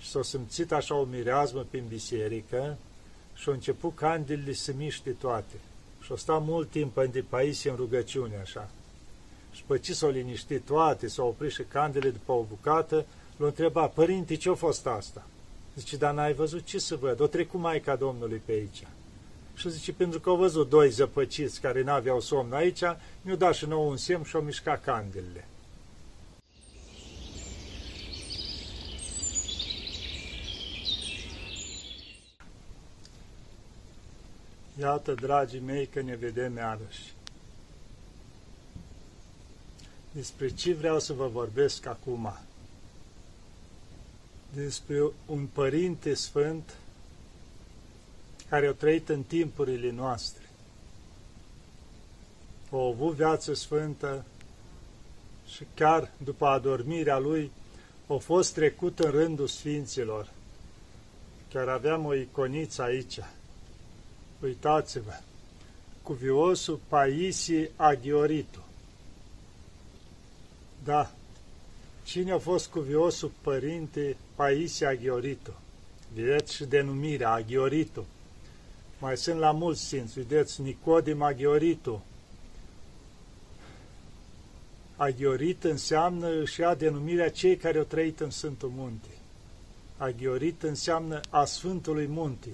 și s-a simțit așa o mireazmă prin biserică și au început candelele să miște toate. Și au stat mult timp în Paisie în rugăciune așa. Și pe ce s-au liniștit toate, s-au oprit și candele după o bucată, l-a întrebat, părinte, ce-a fost asta? Zice, dar n-ai văzut ce să văd? O trecut Maica Domnului pe aici. Și zice, pentru că au văzut doi zăpăciți care n-aveau somn aici, mi-au dat și nou un semn și au mișcat candelele. Iată, dragii mei, că ne vedem iarăși. Despre ce vreau să vă vorbesc acum? Despre un Părinte Sfânt care a trăit în timpurile noastre. A avut viață sfântă și chiar după adormirea lui a fost trecut în rândul Sfinților. Chiar aveam o iconiță aici. Uitați-vă, cuviosul Paisie Aghioritu. Da, cine a fost cuviosul părinte Paisie Aghioritu? Vedeți și denumirea Aghioritu. Mai sunt la mulți sfinți, vedeți, Nicodim Aghioritu. Aghiorit înseamnă și a denumirea cei care au trăit în Sfântul Munte. Aghiorit înseamnă a Sfântului Munte.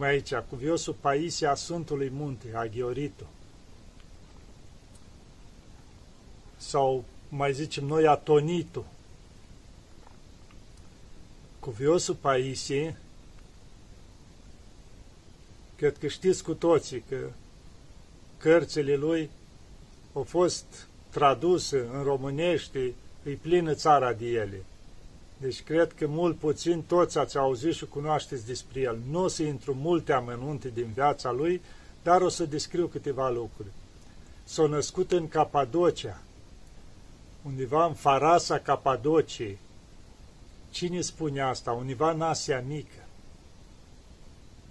Cum aici, cuviosul Paisie a Sfântului Munte, Aghioritu. Sau mai zicem noi Atonitu. Cuviosul Paisie Cred că știți cu toții că cărțile lui au fost traduse în românește, îi plină țara de ele. Deci cred că mult puțin toți ați auzit și cunoașteți despre el. Nu o să intru multe amănunte din viața lui, dar o să descriu câteva lucruri. S-a născut în Capadocia, undeva în Farasa Capadociei. Cine spune asta? Undeva în Asia Mică.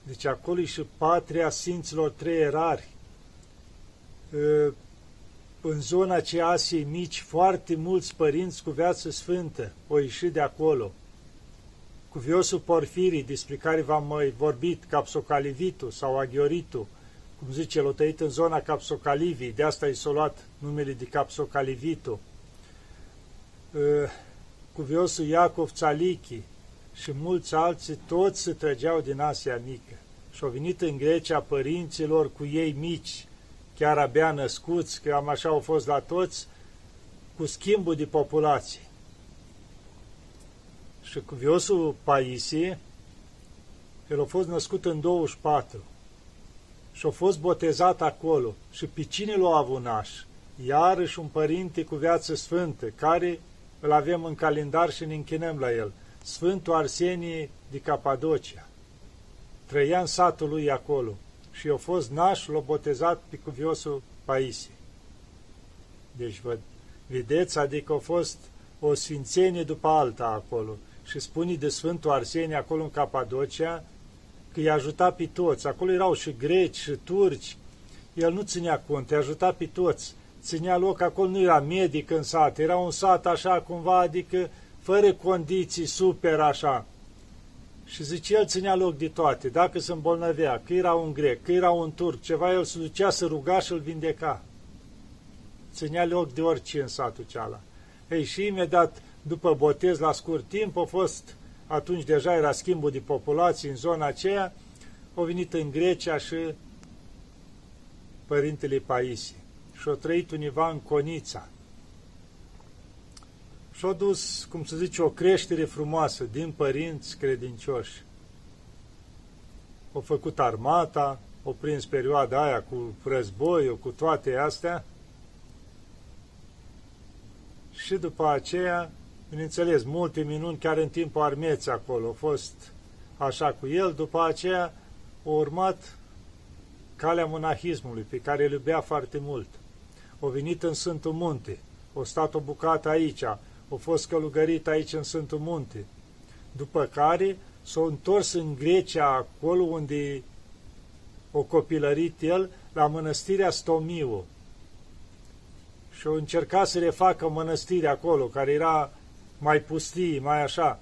Deci acolo e și patria Sfinților Trei Erari. În zona aceea Asiei mici, foarte mulți părinți cu viață sfântă au ieșit de acolo. Cuviosul Porfirii, despre care v-am mai vorbit, Capsocalivitu sau Aghioritu, cum zice, l-a tăit în zona Capsocalivii, de asta i s-a luat numele de Capsocalivitu. Cuviosul Iacov Țalichi, și mulți alții toți se trăgeau din Asia Mică. Și au venit în Grecia părinților cu ei mici, chiar abia născuți, că am așa au fost la toți, cu schimbul de populație. Și cuviosul Paisie, el a fost născut în 24 și a fost botezat acolo. Și pe cine l-a avut naș? Iarăși un părinte cu viață sfântă, care îl avem în calendar și ne închinăm la el – Sfântul Arsenie de Capadocia. Trăia în satul lui acolo și a fost naș, l-a botezat pe cuviosul Paisie. Deci, vă vedeți, adică a fost o sfințenie după alta acolo. Și spune de Sfântul Arsenie acolo în Capadocia că i-a ajutat pe toți. Acolo erau și greci și turci. El nu ținea cont, i-a ajutat pe toți. Ținea loc, acolo nu era medic în sat, era un sat așa cumva, adică fără condiții super așa. Și zice, el ținea loc de toate. Dacă se îmbolnăvea, că era un grec, că era un turc, ceva, el se ducea să ruga și îl vindeca. Ținea loc de orice în satul ceala. Ei, și imediat după botez, la scurt timp, a fost, atunci deja era schimbul de populație în zona aceea, au venit în Grecia și părintele Paisie. Și au trăit univa în Conița și-a dus, cum să zice, o creștere frumoasă din părinți credincioși. Au făcut armata, au prins perioada aia cu războiul, cu toate astea, și după aceea, bineînțeles, multe minuni chiar în timpul armeții acolo, au fost așa cu el, după aceea a urmat calea monahismului, pe care îl iubea foarte mult. O venit în Sfântul Munte, o stat o bucată aici, a fost călugărit aici în Sfântul Munte, după care s-a întors în Grecia, acolo unde o copilărit el, la mănăstirea Stomiu. Și a încercat să refacă mănăstirea acolo, care era mai pustie, mai așa.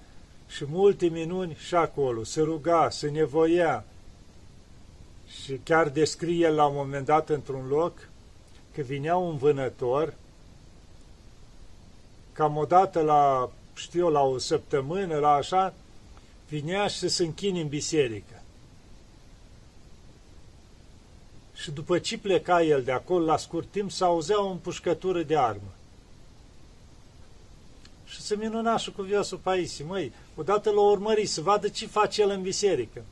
Și multe minuni și acolo, se ruga, se nevoia. Și chiar descrie la un moment dat într-un loc că vinea un vânător, cam o dată la, știu, la o săptămână, la așa, vinea și se închine în biserică. Și după ce pleca el de acolo, la scurt timp, s-auzea o împușcătură de armă. Și se minuna și cu viosul Paisi, măi, odată l-a urmărit să vadă ce face el în biserică.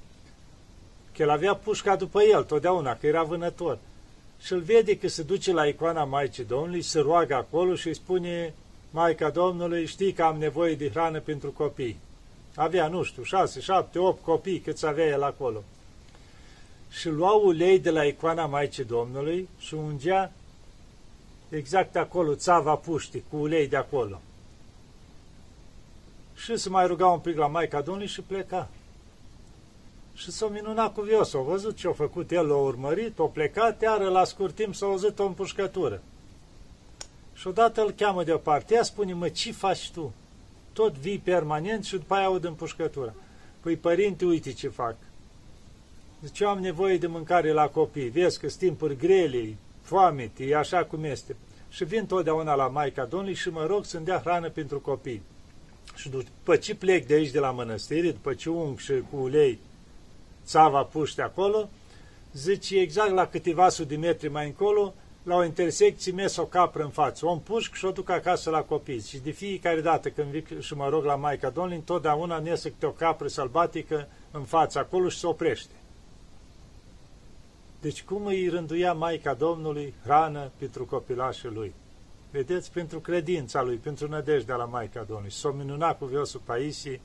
Că el avea pușca după el, totdeauna, că era vânător. Și îl vede că se duce la icoana Maicii Domnului, se roagă acolo și îi spune, Maica Domnului, știi că am nevoie de hrană pentru copii. Avea, nu știu, șase, șapte, opt copii câți avea el acolo. Și lua ulei de la icoana Maicii Domnului și ungea exact acolo, țava puștii, cu ulei de acolo. Și se mai ruga un pic la Maica Domnului și pleca. Și s-a minunat cu vios, a văzut ce a făcut el, l-a urmărit, a plecat, iar la scurt timp s-a auzit o împușcătură. Și odată îl cheamă deoparte, ea spune, mă, ce faci tu? Tot vii permanent și după aia aud împușcătura. Păi, părinte, uite ce fac. Zice, eu am nevoie de mâncare la copii, vezi că sunt timpuri grele, foamete, e așa cum este. Și vin totdeauna la Maica Domnului și mă rog să-mi dea hrană pentru copii. Și după ce plec de aici de la mănăstire, după ce ung și cu ulei țava puște acolo, zice exact la câteva sute de metri mai încolo, la o intersecție mes o capră în față, o împușc și o duc acasă la copii. Și de fiecare dată când vin și mă rog la Maica Domnului, întotdeauna ne iese câte o capră sălbatică în față acolo și se oprește. Deci cum îi rânduia Maica Domnului hrană pentru copilașul lui? Vedeți, pentru credința lui, pentru nădejdea la Maica Domnului. S-o minuna cu viosul Paisii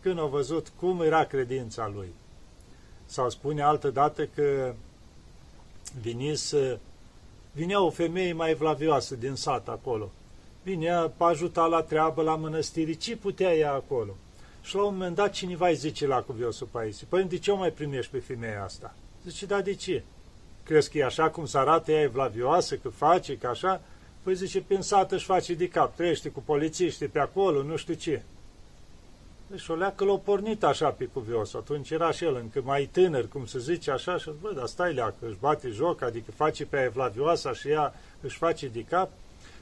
când a văzut cum era credința lui. Sau spune altă dată că vinis, vinea o femeie mai vlavioasă din sat acolo. Vinea, ajuta la treabă la mănăstiri, ce putea ea acolo? Și la un moment dat cineva îi zice la cuviosul Paisi, păi de ce o mai primești pe femeia asta? Zice, da, de ce? Crezi că e așa cum se arată ea, e vlavioasă, că face, că așa? Păi zice, pensată își face de cap, trăiește cu polițiști pe acolo, nu știu ce. Deci o leacă l-a pornit așa pe cuvios. Atunci era și el încă mai tânăr, cum se zice așa, și bă, dar stai leacă, își bate joc, adică face pe aia Vlavioasa și ea își face de cap.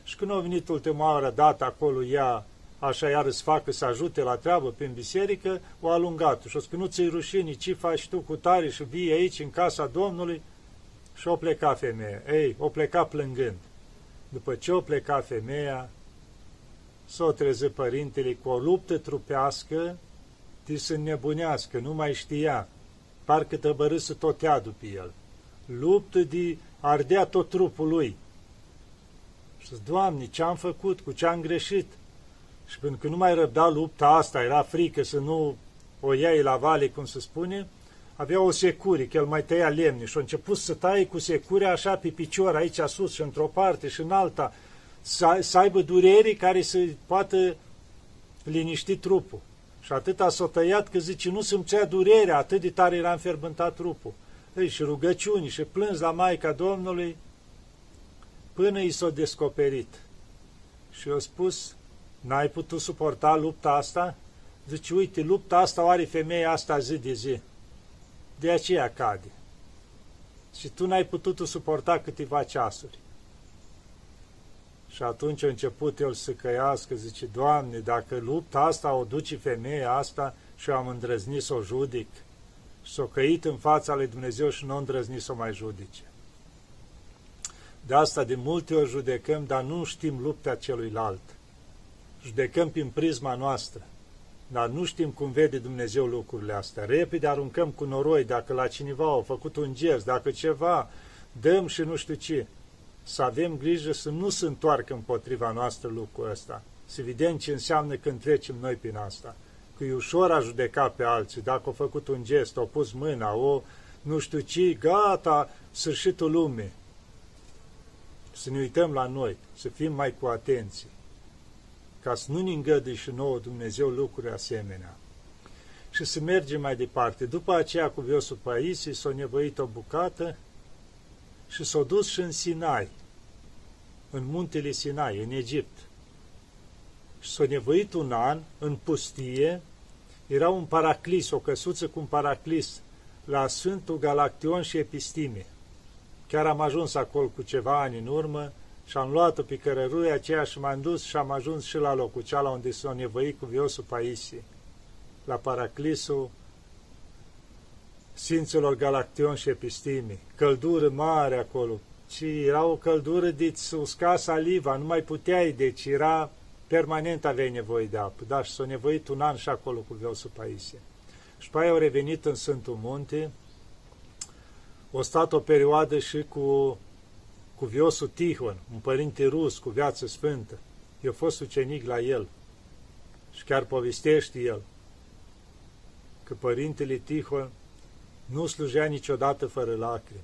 Și când a venit ultima oară dată acolo, ea așa iar îți facă să ajute la treabă prin biserică, o alungat și o spus, nu ți-i rușine, ce faci tu cu tare și vii aici în casa Domnului? Și o pleca femeia. Ei, o pleca plângând. După ce o pleca femeia, s-o treză părintele cu o luptă trupească, de să nebunească, nu mai știa, parcă tăbărâ să tot ia după el. Luptă de ardea tot trupul lui. Și zic, Doamne, ce-am făcut, cu ce-am greșit? Și pentru că nu mai răbda lupta asta, era frică să nu o iei la vale, cum se spune, avea o securi, că el mai tăia lemne și a început să taie cu securi așa pe picior, aici sus și într-o parte și în alta, să, să aibă dureri care să poată liniști trupul. Și atâta s-a tăiat că zice, nu simțea durerea, atât de tare era înferbântat trupul. Ei, și rugăciuni și plâns la Maica Domnului până i s-a descoperit. Și i-a spus, n-ai putut suporta lupta asta? Zice, uite, lupta asta o are femeia asta zi de zi. De aceea cade. Și tu n-ai putut suporta câteva ceasuri. Și atunci a început el să căiască, zice, Doamne, dacă lupta asta o duce femeia asta și am îndrăznit să o judic, s-o căit în fața lui Dumnezeu și nu a îndrăznit să o mai judice. De asta de multe ori judecăm, dar nu știm lupta celuilalt. Judecăm prin prisma noastră, dar nu știm cum vede Dumnezeu lucrurile astea. Repede aruncăm cu noroi dacă la cineva au făcut un gest, dacă ceva, dăm și nu știu ce să avem grijă să nu se întoarcă împotriva noastră lucrul ăsta. Să vedem ce înseamnă când trecem noi prin asta. Că e ușor a judeca pe alții. Dacă au făcut un gest, au pus mâna, o nu știu ce, gata, sfârșitul lumii. Să ne uităm la noi, să fim mai cu atenție, ca să nu ne îngădui și nouă Dumnezeu lucruri asemenea. Și să mergem mai departe. După aceea, cu Viosul Paisie, s-a nevoit o bucată și s-a dus și în Sinai, în muntele Sinai, în Egipt. Și s-a nevoit un an în pustie Era un paraclis, o căsuță cu un paraclis la Sfântul Galaction și Epistime. Chiar am ajuns acolo cu ceva ani în urmă și am luat-o pe cărăruia aceea și m-am dus și am ajuns și la locul cealaltă unde s-o nevoit cu Viosul Paisie, la paraclisul Sfinților Galaction și Epistime. Căldură mare acolo, ci era o căldură de usca saliva, nu mai puteai, deci era permanent aveai nevoie de apă, da, și s-a nevoit un an și acolo cu Viosul Paisie. Și pe aia au revenit în Sfântul Munte, o stat o perioadă și cu, cu Viosul Tihon, un părinte rus cu viață sfântă. Eu fost ucenic la el și chiar povestește el că părintele Tihon nu slujea niciodată fără lacrimi.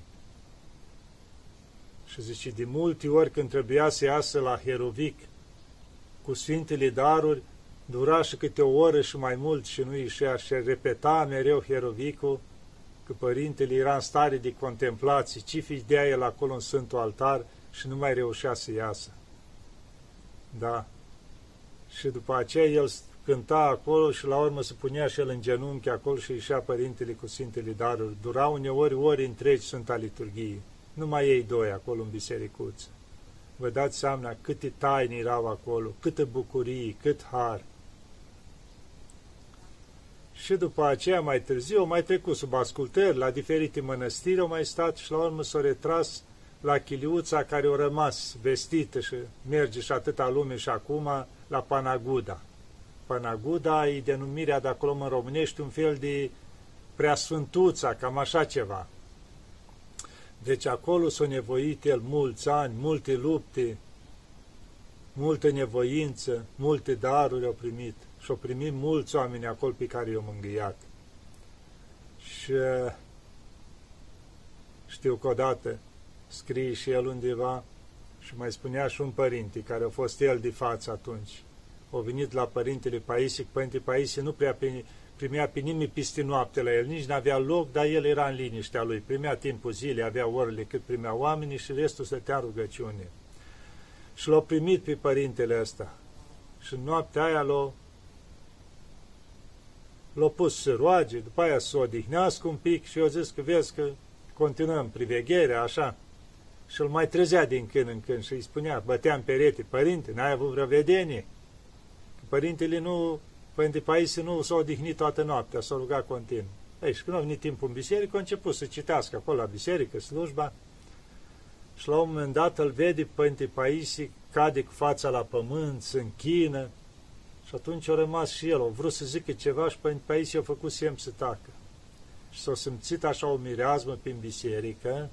Și zice, de multe ori când trebuia să iasă la Herovic cu Sfintele Daruri, dura și câte o oră și mai mult și nu ieșea și repeta mereu Herovicul că părintele era în stare de contemplație, ce fi dea el acolo în Sfântul Altar și nu mai reușea să iasă. Da. Și după aceea el cânta acolo și la urmă se punea și el în genunchi acolo și ieșea părintele cu Sfintele Daruri. Dura uneori ori întregi Sfânta Liturghie. Numai ei doi acolo în bisericuță. Vă dați seama câte taini erau acolo, câtă bucurie, cât har. Și după aceea, mai târziu, au mai trecut sub ascultări la diferite mănăstiri, au mai stat și la urmă s-au retras la chiliuța care au rămas vestită și merge și atâta lume și acum la Panaguda. Panaguda e denumirea de acolo în românești un fel de preasfântuța, cam așa ceva. Deci acolo s-a nevoit el mulți ani, multe lupte, multă nevoință, multe daruri au primit și au primit mulți oameni acolo pe care i-au mângâiat. Și știu că odată scrie și el undeva și mai spunea și un părinte care a fost el de față atunci. A venit la părintele Paisie, părinte Paisie nu prea primea pe nimeni peste noapte la el, nici n-avea loc, dar el era în liniștea lui, primea timpul zilei, avea orele cât primea oamenii și restul stătea în rugăciune. Și l-a primit pe părintele ăsta. Și noaptea aia l-a l-a pus să roage, după aia să o odihnească un pic și eu zis că vezi că continuăm privegherea, așa. Și îl mai trezea din când în când și îi spunea, băteam perete, părinte, n-ai avut vreo vedenie? Părintele nu, Părinte Paisie nu s-a odihnit toată noaptea, s-a rugat continuu. Ei, și când a venit timpul în biserică, a început să citească acolo la biserică, slujba, și la un moment dat îl vede Părinte Paisie, cade cu fața la pământ, se închină, și atunci a rămas și el, a vrut să zică ceva și Părinte Paisie a făcut semn să tacă. Și s-a simțit așa o mireazmă prin biserică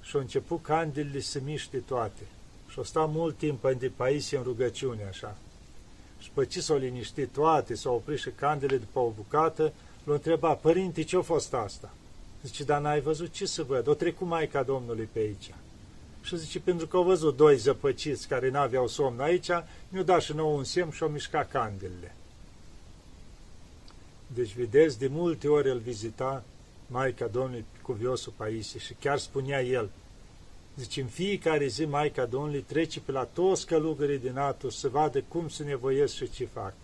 și au început candelele să miște toate. Și a stat mult timp Părinte Paisie în rugăciune așa. Și pe ce s-au liniștit toate, s-au oprit și candele după o bucată, l-a întrebat, părinte, ce-a fost asta? Zice, dar n-ai văzut ce să văd? O trecut Maica Domnului pe aici. Și zice, pentru că au văzut doi zăpăciți care n-aveau somn aici, mi-au dat și nou un semn și au mișcat candelele. Deci, vedeți, de multe ori el vizita Maica Domnului cu Viosul Paisie și chiar spunea el, zice, în fiecare zi Maica Domnului trece pe la toți călugării din Atos să vadă cum se nevoiesc și ce fac.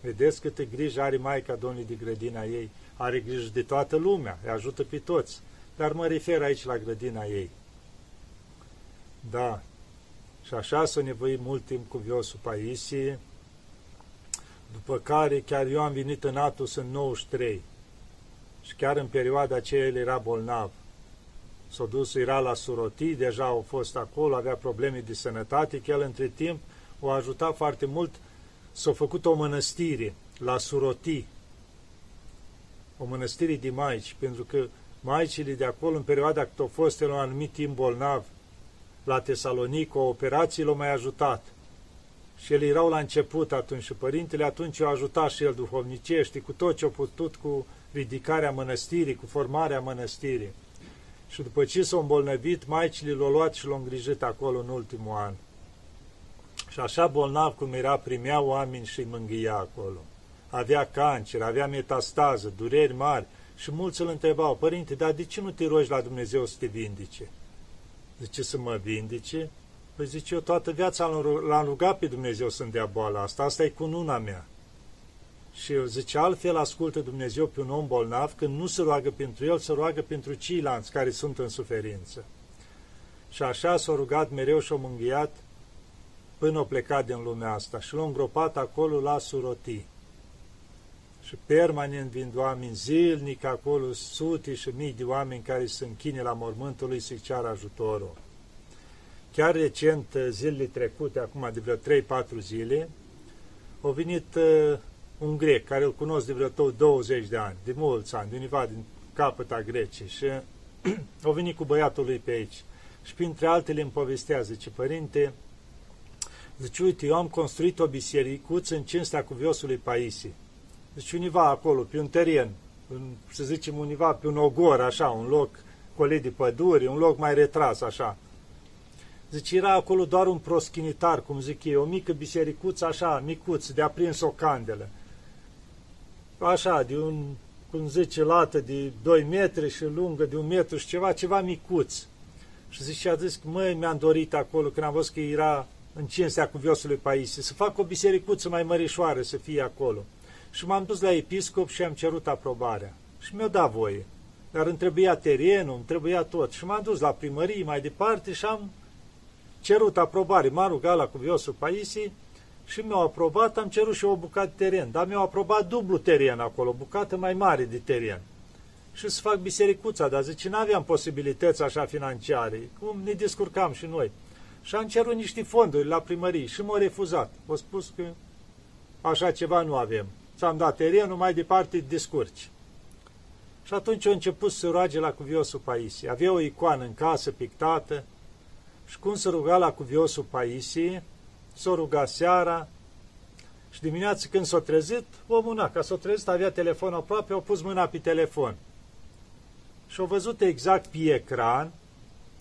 Vedeți câtă grijă are Maica Domnului de grădina ei. Are grijă de toată lumea, îi ajută pe toți. Dar mă refer aici la grădina ei. Da. Și așa s-a nevoit mult timp cu Viosul Paisie, după care chiar eu am venit în Atos în 93 și chiar în perioada aceea el era bolnav. S-a dus, era la Suroti, deja au fost acolo, avea probleme de sănătate, că el între timp o ajutat foarte mult, s-a făcut o mănăstire la Suroti, o mănăstire de maici, pentru că maicile de acolo, în perioada când au fost el un anumit timp bolnav, la Tesalonic, o operație l-a mai ajutat. Și el erau la început atunci și părintele atunci o ajutat și el duhovnicește. Cu tot ce a putut cu ridicarea mănăstirii, cu formarea mănăstirii. Și după ce s-a îmbolnăvit, maicile l-au luat și l-au îngrijit acolo în ultimul an. Și așa bolnav cum era, primea oameni și îi mângâia acolo. Avea cancer, avea metastază, dureri mari și mulți îl întrebau, părinte, dar de ce nu te rogi la Dumnezeu să te vindice? Zice să mă vindice? Păi zice, eu toată viața l-am rugat pe Dumnezeu să-mi dea boala asta, asta e cununa mea. Și el zice, altfel ascultă Dumnezeu pe un om bolnav când nu se roagă pentru el, se roagă pentru ceilalți care sunt în suferință. Și așa s-a rugat mereu și a mânghiat până a plecat din lumea asta și l-a îngropat acolo la Suroti. Și permanent vin oameni zilnic acolo, sute și mii de oameni care se închine la mormântul lui să-i ceară ajutorul. Chiar recent, zilele trecute, acum de vreo 3-4 zile, a venit uh, un grec care îl cunosc de vreo 20 de ani, de mulți ani, de univa din capăta Grecii și a venit cu băiatul lui pe aici. Și printre altele îmi povestea, zice, părinte, zice, uite, eu am construit o bisericuță în cinstea cuviosului Paisi. Zice, univa acolo, pe un teren, în, să zicem univa pe un ogor, așa, un loc colit de păduri, un loc mai retras, așa. Zice, era acolo doar un proschinitar, cum zic eu, o mică bisericuță, așa, micuț, de aprins o candelă. Așa, de un, cum zice, lată de 2 metri și lungă de un metru și ceva, ceva micuț. Și zice, a zis, măi, mi-am dorit acolo, când am văzut că era în cinstea cuviosului Paisie, să fac o bisericuță mai mărișoară să fie acolo. Și m-am dus la episcop și am cerut aprobarea. Și mi-a dat voie. Dar îmi trebuia terenul, îmi trebuia tot. Și m-am dus la primărie mai departe și am cerut aprobare. M-a rugat la cuviosul Paisie și mi-au aprobat, am cerut și o bucată de teren. Dar mi-au aprobat dublu teren acolo, o bucată mai mare de teren. Și să fac bisericuța, dar zice, nu aveam posibilități așa financiare, cum ne descurcam și noi. Și am cerut niște fonduri la primărie și m-au refuzat. Au spus că așa ceva nu avem. Ți-am dat terenul, mai departe descurci. Și atunci au început să roage la cuviosul Paisie. Avea o icoană în casă pictată și cum să ruga la cuviosul Paisie, s-o ruga seara și dimineața când s-a trezit, omul na, ca s-a trezit, avea telefonul aproape, au pus mâna pe telefon. Și au văzut exact pe ecran,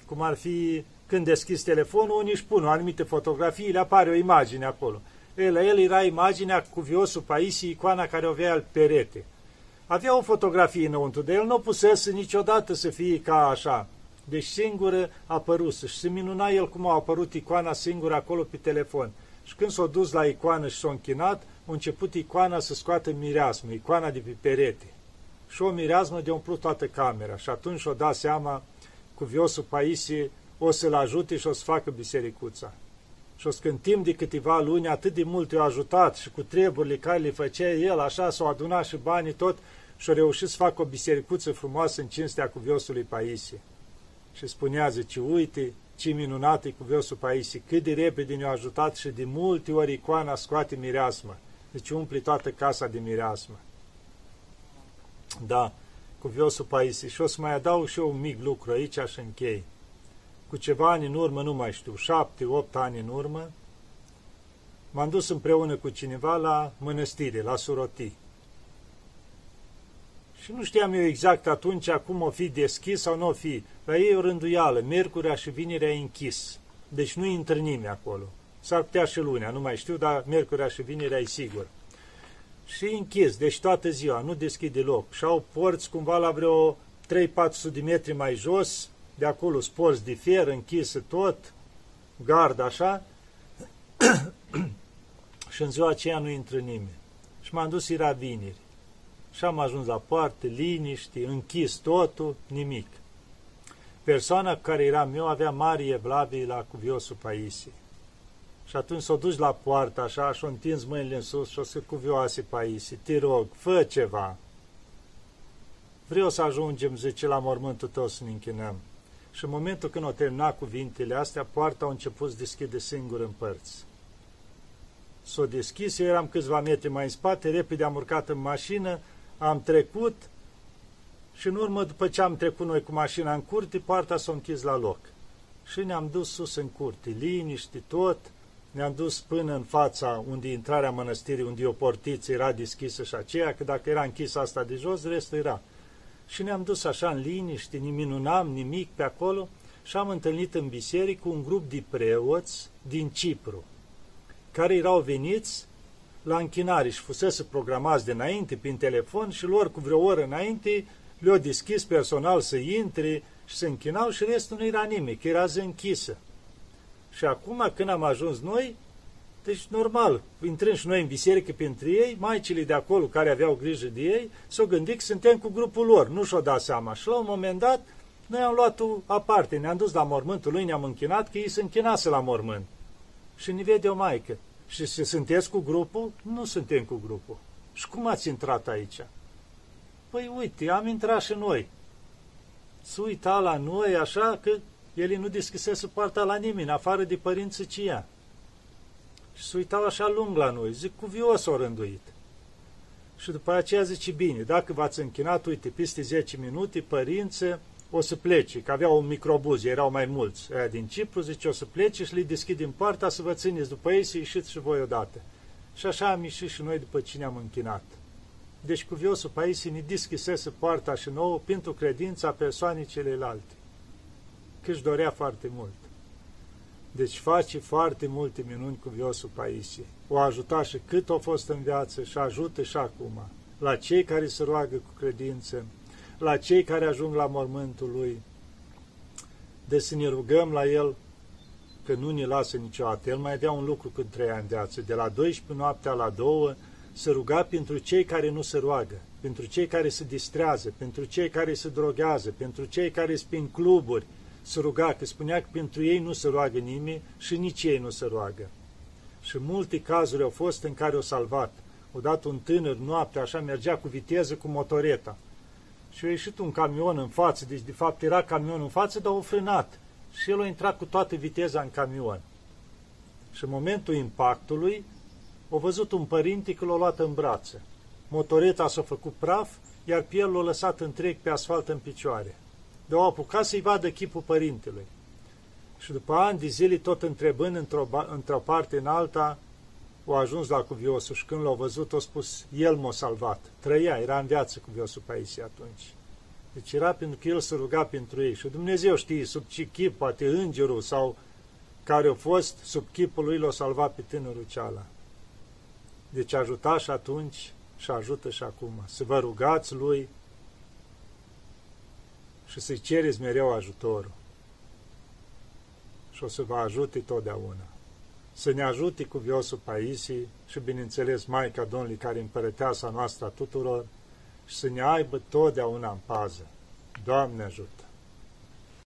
cum ar fi când deschis telefonul, unii își pun o anumite fotografii, le apare o imagine acolo. El, el era imaginea cu viosul Paisi, icoana care o avea al perete. Avea o fotografie înăuntru de el, nu pusese niciodată să fie ca așa. Deci singură a apărut și se minuna el cum a apărut icoana singură acolo pe telefon. Și când s-a dus la icoană și s-a închinat, a început icoana să scoată mireasmă, icoana de pe perete. Și o mireasmă de umplut toată camera. Și atunci și-o dat seama cu viosul Paisie o să-l ajute și o să facă bisericuța. Și o să timp de câteva luni atât de mult i-a ajutat și cu treburile care le făcea el, așa s-au adunat și banii tot și au reușit să facă o bisericuță frumoasă în cinstea cuviosului Paisie. Și spunea, zice, uite ce minunat e cuviosul Paisie, cât de repede ne-a ajutat și de multe ori icoana scoate mireasmă. Deci umple toată casa de mireasmă. Da, cuviosul Paisie. Și o să mai adaug și eu un mic lucru aici și închei cu ceva ani în urmă, nu mai știu, șapte, opt ani în urmă, m-am dus împreună cu cineva la mănăstire, la Suroti. Și nu știam eu exact atunci cum o fi deschis sau nu o fi. La ei o rânduială, miercurea și vinerea e închis. Deci nu intră nimeni acolo. S-ar putea și lunea, nu mai știu, dar miercurea și vinerea e sigur. Și închis, deci toată ziua, nu deschid deloc. Și au porți cumva la vreo 3-400 de metri mai jos, de acolo sporți de fier, închisă tot, gard așa, și în ziua aceea nu intră nimeni. Și m-am dus, era vineri. Și am ajuns la poartă, liniște, închis totul, nimic. Persoana care era eu avea mari evlavii la cuviosul Paisie. Și atunci s-o duci la poartă așa și-o întins mâinile în sus și o să cuvioase Paisie. Te rog, fă ceva. Vreau să ajungem, zice, la mormântul tău să ne închinăm. Și în momentul când o termina cuvintele astea, poarta a început să deschide singur în părți. S-o deschis, eu eram câțiva metri mai în spate, repede am urcat în mașină, am trecut și în urmă, după ce am trecut noi cu mașina în curte, poarta s-a închis la loc. Și ne-am dus sus în curte, liniști tot, ne-am dus până în fața unde intrarea mănăstirii, unde o portiță era deschisă și aceea, că dacă era închisă asta de jos, restul era. Și ne-am dus așa în liniște, ne minunam nimic pe acolo. Și am întâlnit în biserică un grup de preoți din Cipru, care erau veniți la închinare și fusese programați de înainte prin telefon și lor cu vreo oră înainte le-au deschis personal să intre și să închinau și restul nu era nimic, era zi închisă. Și acum când am ajuns noi, Deci, normal, intrând și noi în biserică pentru ei, maicile de acolo care aveau grijă de ei, s-au gândit că suntem cu grupul lor, nu și-o dat seama. Și la un moment dat, noi am luat-o aparte, ne-am dus la mormântul lui, ne-am închinat, că ei se închinase la mormânt. Și ne vede o maică. Și se sunteți cu grupul? Nu suntem cu grupul. Și cum ați intrat aici? Păi uite, am intrat și noi. Să uita la noi așa că el nu deschisese poarta la nimeni, afară de părinții ce ea. Și se uitau așa lung la noi, zic, cuvios o rânduit. Și după aceea zice, bine, dacă v-ați închinat, uite, peste 10 minute, părință, o să plece, că aveau un microbuz, erau mai mulți aia din Cipru, zice, o să plece și le deschidem poarta să vă țineți după ei să ieșiți și voi odată. Și așa am ieșit și noi după cine am închinat. Deci cuviosul Paisie ne deschisese poarta și nouă pentru credința persoanei celelalte. Că își dorea foarte mult. Deci face foarte multe minuni cu viosul Paisie. O ajuta și cât a fost în viață și ajută și acum. La cei care se roagă cu credință, la cei care ajung la mormântul lui. De să ne rugăm la el că nu ne lasă niciodată. El mai avea un lucru când trei ani de viață. De la 12 noaptea la 2 se ruga pentru cei care nu se roagă, pentru cei care se distrează, pentru cei care se droghează, pentru cei care spin cluburi, se ruga, că spunea că pentru ei nu se roagă nimeni și nici ei nu se roagă. Și multe cazuri au fost în care o salvat. Odată un tânăr noaptea așa mergea cu viteză cu motoreta și a ieșit un camion în față, deci de fapt era camion în față, dar a frânat și el a intrat cu toată viteza în camion. Și în momentul impactului a văzut un părinte că l-a luat în brațe. Motoreta s-a făcut praf, iar pe el l-a lăsat întreg pe asfalt în picioare. De o apucat să-i vadă chipul părintelui. Și după ani de zile, tot întrebând într-o, într parte în alta, au ajuns la cuviosul și când l-au văzut, au spus, el m-a salvat. Trăia, era în viață cuviosul Paisie atunci. Deci era pentru că el se ruga pentru ei. Și Dumnezeu știe sub ce chip, poate îngerul sau care a fost, sub chipul lui l-a salvat pe tânărul ceala. Deci ajuta și atunci și ajută și acum. Să vă rugați lui și să-i cereți mereu ajutorul. Și o să vă ajute totdeauna. Să ne ajute cu viosul Paisii și, bineînțeles, Maica Domnului, care împărăteasa noastră a tuturor, și să ne aibă totdeauna în pază. Doamne ajută!